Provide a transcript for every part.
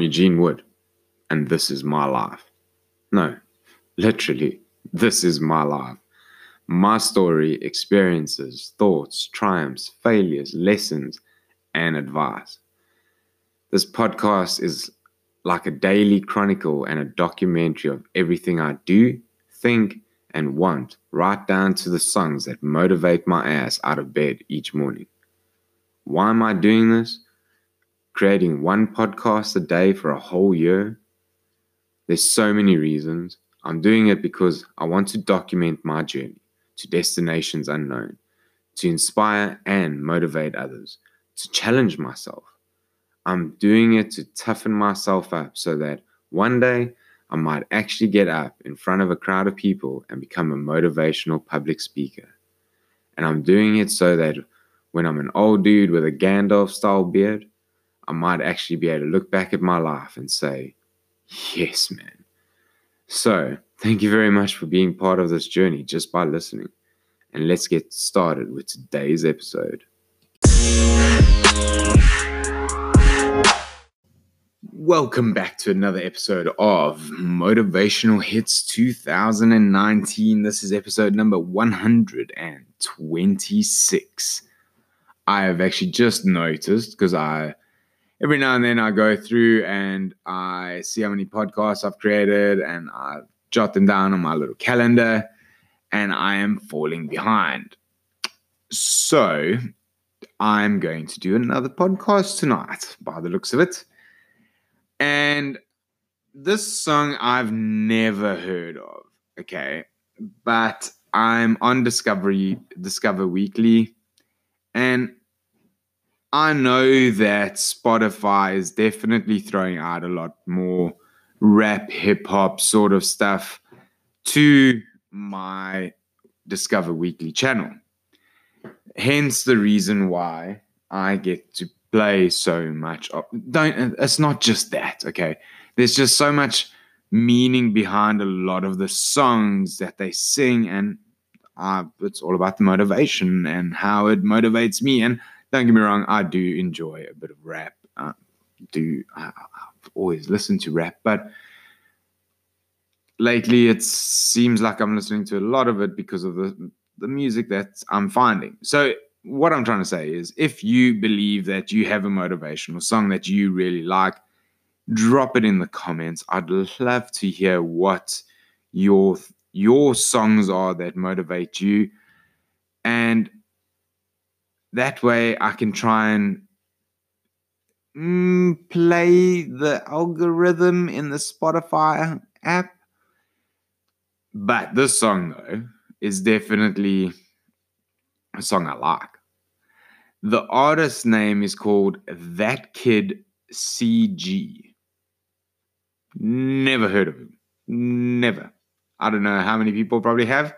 I'm Eugene Wood, and this is my life. No, literally, this is my life. My story, experiences, thoughts, triumphs, failures, lessons, and advice. This podcast is like a daily chronicle and a documentary of everything I do, think, and want, right down to the songs that motivate my ass out of bed each morning. Why am I doing this? Creating one podcast a day for a whole year? There's so many reasons. I'm doing it because I want to document my journey to destinations unknown, to inspire and motivate others, to challenge myself. I'm doing it to toughen myself up so that one day I might actually get up in front of a crowd of people and become a motivational public speaker. And I'm doing it so that when I'm an old dude with a Gandalf style beard, I might actually be able to look back at my life and say, yes, man. So, thank you very much for being part of this journey just by listening. And let's get started with today's episode. Welcome back to another episode of Motivational Hits 2019. This is episode number 126. I have actually just noticed because I every now and then I go through and I see how many podcasts I've created and I jot them down on my little calendar and I am falling behind. So I'm going to do another podcast tonight by the looks of it. And this song I've never heard of, okay? But I'm on Discovery Discover Weekly and I know that Spotify is definitely throwing out a lot more rap, hip hop sort of stuff to my Discover Weekly channel. Hence the reason why I get to play so much. Of, don't. It's not just that. Okay, there's just so much meaning behind a lot of the songs that they sing, and uh, it's all about the motivation and how it motivates me. And don't get me wrong, I do enjoy a bit of rap. Uh, do I, I've always listened to rap, but lately it seems like I'm listening to a lot of it because of the the music that I'm finding. So what I'm trying to say is if you believe that you have a motivational song that you really like, drop it in the comments. I'd love to hear what your your songs are that motivate you. And that way I can try and mm, play the algorithm in the Spotify app. But this song, though, is definitely a song I like. The artist's name is called That Kid CG. Never heard of him. Never. I don't know how many people probably have.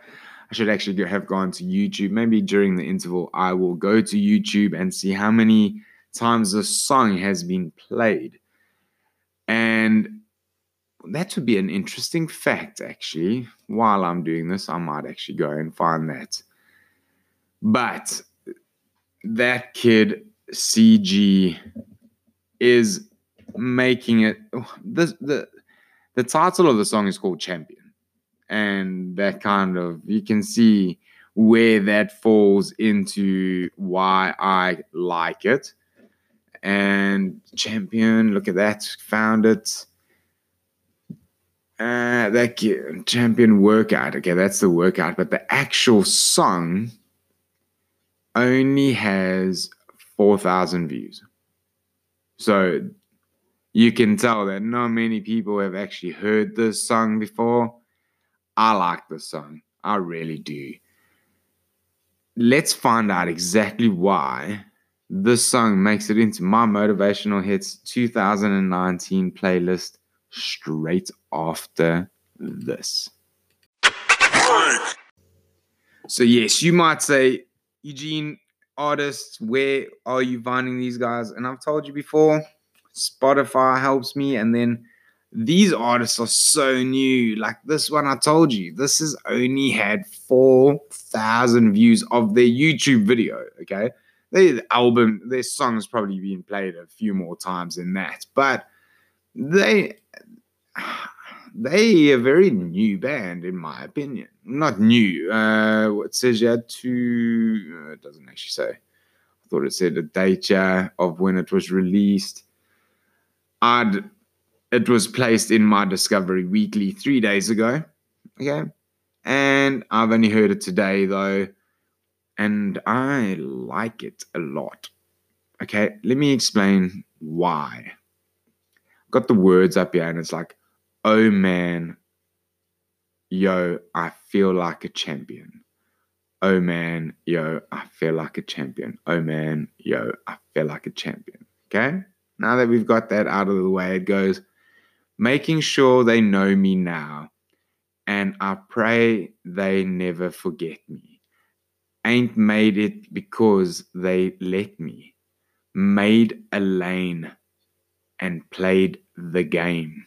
I should actually have gone to YouTube. Maybe during the interval, I will go to YouTube and see how many times the song has been played. And that would be an interesting fact, actually. While I'm doing this, I might actually go and find that. But that kid, CG, is making it. Oh, the, the, the title of the song is called Champion. And that kind of, you can see where that falls into why I like it. And Champion, look at that, found it uh, that champion workout. Okay, that's the workout, but the actual song only has 4,000 views. So you can tell that not many people have actually heard this song before. I like this song. I really do. Let's find out exactly why this song makes it into my motivational hits 2019 playlist straight after this. So, yes, you might say, Eugene, artists, where are you finding these guys? And I've told you before, Spotify helps me. And then these artists are so new. Like this one, I told you, this has only had 4,000 views of their YouTube video. Okay. Their album, their song's probably been played a few more times than that. But they they a very new band in my opinion. Not new. Uh, what says you had to? Uh, it doesn't actually say. I thought it said a date of when it was released. I'd it was placed in my Discovery Weekly three days ago. Okay, and I've only heard it today though, and I like it a lot. Okay, let me explain why. Got the words up here, and it's like oh man, yo, I feel like a champion. Oh man, yo, I feel like a champion. Oh man, yo, I feel like a champion. Okay? Now that we've got that out of the way, it goes making sure they know me now. And I pray they never forget me. Ain't made it because they let me. Made a lane and played the game.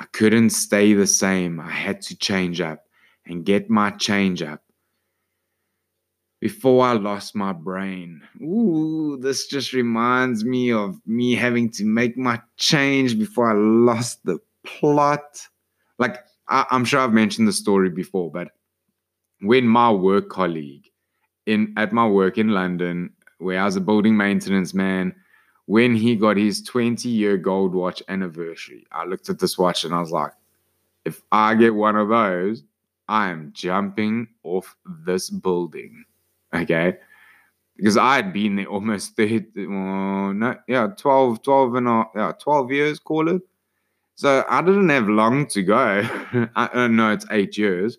I couldn't stay the same. I had to change up and get my change up before I lost my brain. Ooh, this just reminds me of me having to make my change before I lost the plot. Like, I, am sure I've mentioned the story before, but when my work colleague in at my work in London, where I was a building maintenance man, when he got his 20 year gold watch anniversary, I looked at this watch and I was like, if I get one of those, I am jumping off this building. Okay. Because I had been there almost 30, well, no, yeah, 12, 12 and a, yeah, 12 years, call it. So I didn't have long to go. I, uh, no, it's eight years.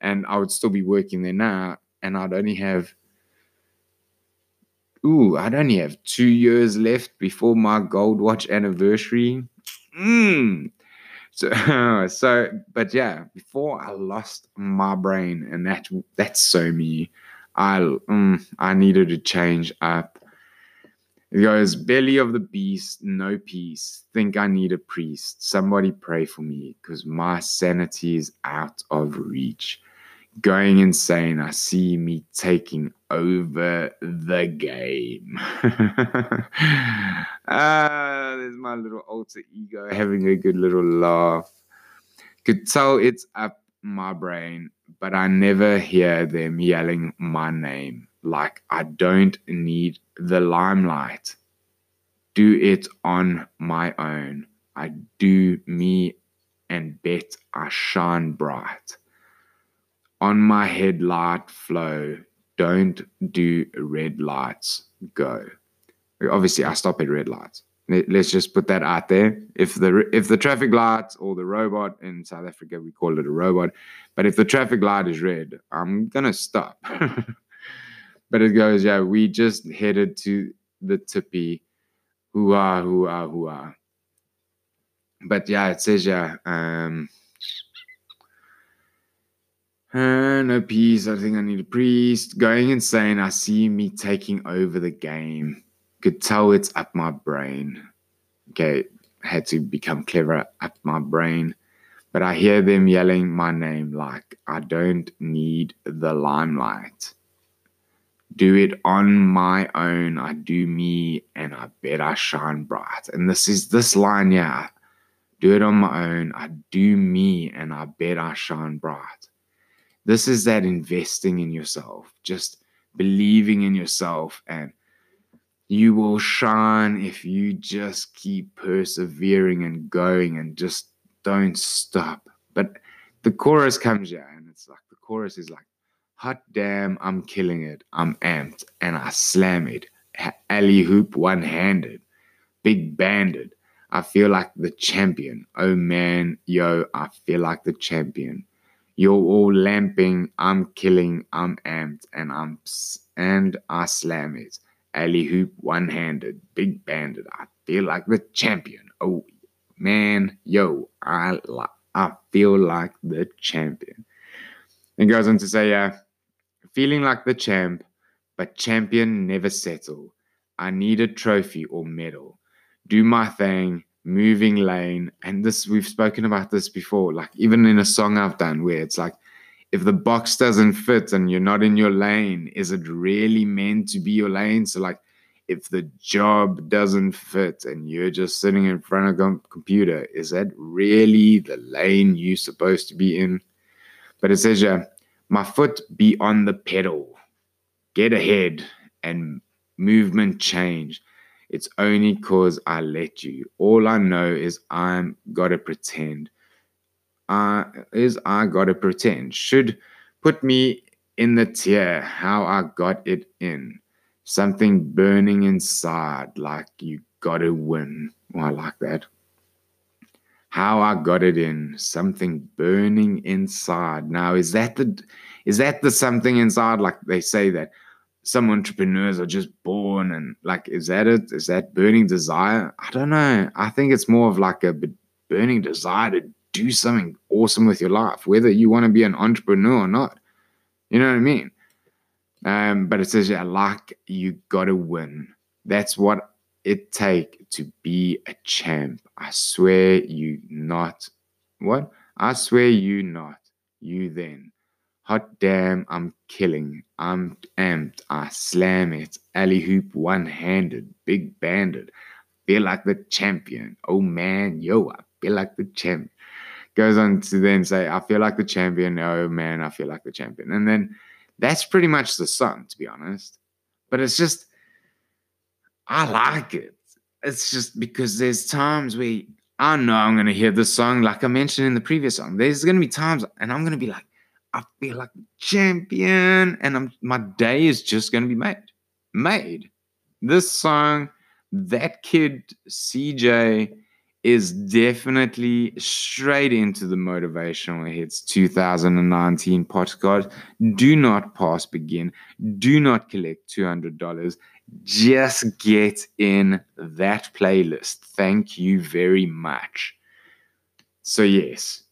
And I would still be working there now. And I'd only have ooh, I'd only have two years left before my gold watch anniversary. Mm. So, so, but yeah, before I lost my brain, and that that's so me. I mm, I needed to change up. It goes belly of the beast, no peace. Think I need a priest. Somebody pray for me, because my sanity is out of reach going insane. I see me taking over the game. ah, there's my little alter ego having a good little laugh. Could tell it's up my brain, but I never hear them yelling my name. Like I don't need the limelight. Do it on my own. I do me and bet I shine bright on my headlight flow. Don't do red lights. Go. Obviously, I stop at red lights. Let's just put that out there. If the if the traffic light or the robot in South Africa we call it a robot, but if the traffic light is red, I'm gonna stop. but it goes, yeah, we just headed to the tippy, hoo-ah, hoo-ah, hoo-ah. But yeah, it says yeah, um, uh, no peace. I think I need a priest. Going insane. I see me taking over the game. Could tell it's up my brain. Okay, had to become clever up my brain. But I hear them yelling my name like I don't need the limelight. Do it on my own. I do me and I bet I shine bright. And this is this line, yeah. Do it on my own. I do me and I bet I shine bright. This is that investing in yourself, just believing in yourself, and you will shine if you just keep persevering and going and just don't stop. But the chorus comes here, and it's like the chorus is like, hot damn, I'm killing it. I'm amped, and I slam it. Alley hoop one handed, big banded. I feel like the champion. Oh man, yo, I feel like the champion. You're all lamping, I'm killing, I'm amped, and I'm and I slam it. Alley hoop one handed, big banded. I feel like the champion. Oh man, yo, I I feel like the champion. And goes on to say, yeah, feeling like the champ, but champion never settle. I need a trophy or medal. Do my thing, moving lane and this we've spoken about this before like even in a song i've done where it's like if the box doesn't fit and you're not in your lane is it really meant to be your lane so like if the job doesn't fit and you're just sitting in front of a computer, is that really the lane you're supposed to be in? But it says, yeah, my foot be on the pedal, get ahead, and movement change. It's only cause I let you. All I know is I'm gotta pretend. Is I gotta pretend. Should put me in the tear how I got it in. Something burning inside, like you gotta win. I like that. How I got it in, something burning inside. Now, is that the is that the something inside? Like they say that some entrepreneurs are just born and like is that it? Is that burning desire? I don't know. I think it's more of like a burning desire to do something awesome with your life, whether you want to be an entrepreneur or not. You know what I mean? Um, but it says, yeah, like you gotta win. That's what it take to be a champ. I swear you not. What? I swear you not. You then. Hot damn, I'm killing. I'm amped. I slam it. Alley hoop one handed. Big banded. Feel like the champion. Oh man, yo, I feel like the champ. Goes on to then say, I feel like the champion. Oh man, I feel like the champion. And then that's pretty much the song, to be honest. But it's just, I like it. It's just because there's times where I know I'm going to hear this song, like I mentioned in the previous song. There's going to be times, and I'm going to be like, I feel like the champion, and I'm my day is just going to be made. Made. This song, that kid CJ is definitely straight into the motivational hits 2019 podcast. Do not pass begin. Do not collect $200. Just get in that playlist. Thank you very much. So, yes,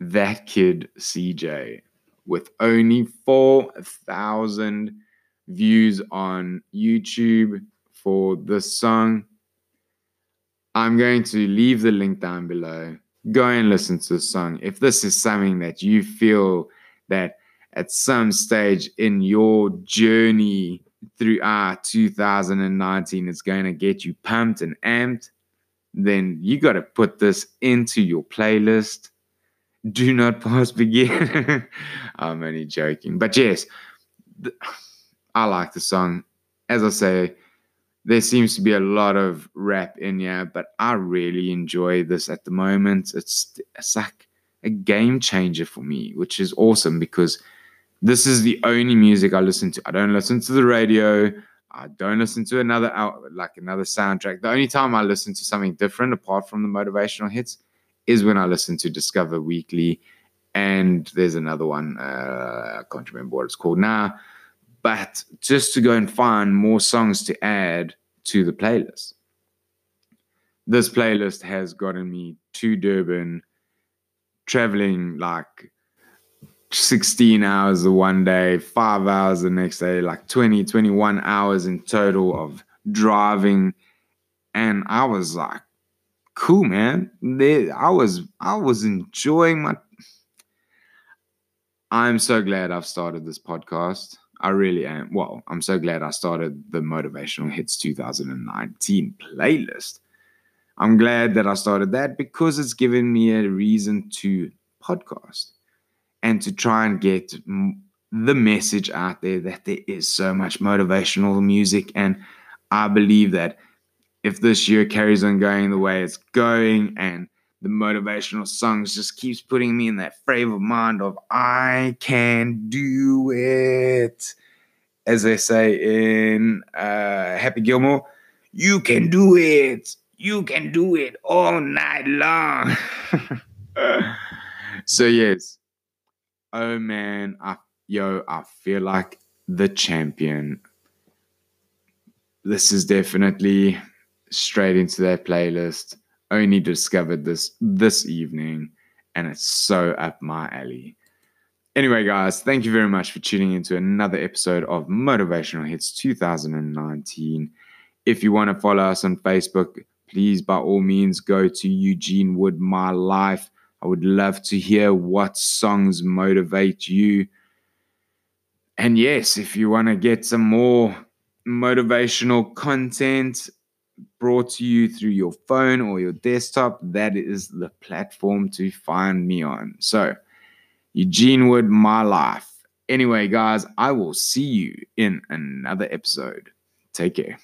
that kid CJ with only 4,000 views on YouTube for this song I'm going to leave the link down below. Go and listen to the song. If this is something that you feel that at some stage in your journey throughout 2019 is going to get you pumped and amped, then you got to put this into your playlist. Do not pass begin. I'm only joking. But yes, I like the song. As I say, there seems to be a lot of rap in here, but I really enjoy this at the moment. It's it's like a game changer for me, which is awesome because this is the only music I listen to. I don't listen to the radio. I don't listen to another out like another soundtrack. The only time I listen to something different apart from the motivational hits is when I listen to Discover Weekly, and there's another one. Uh, I can't remember what it's called now but just to go and find more songs to add to the playlist. This playlist has gotten me to Durban, traveling like 16 hours the one day, five hours the next day, like 20, 21 hours in total of driving. And I was like, cool, man. I was I was enjoying my I'm so glad I've started this podcast. I really am. Well, I'm so glad I started the Motivational Hits 2019 playlist. I'm glad that I started that because it's given me a reason to podcast and to try and get the message out there that there is so much motivational music. And I believe that if this year carries on going the way it's going and the motivational songs just keeps putting me in that frame of mind of I can do it. As they say in uh, Happy Gilmore, you can do it. You can do it all night long. so yes. Oh man, I yo, I feel like the champion. This is definitely straight into that playlist only discovered this this evening and it's so up my alley. Anyway, guys, thank you very much for tuning into another episode of Motivational Hits 2019. If you want to follow us on Facebook, please by all means go to Eugene Wood My Life. I would love to hear what songs motivate you. And yes, if you want to get some more motivational content brought to you through your phone or your desktop, that is the platform to find me on. So, Eugene Wood, my life. Anyway, guys, I will see you in another episode. Take care.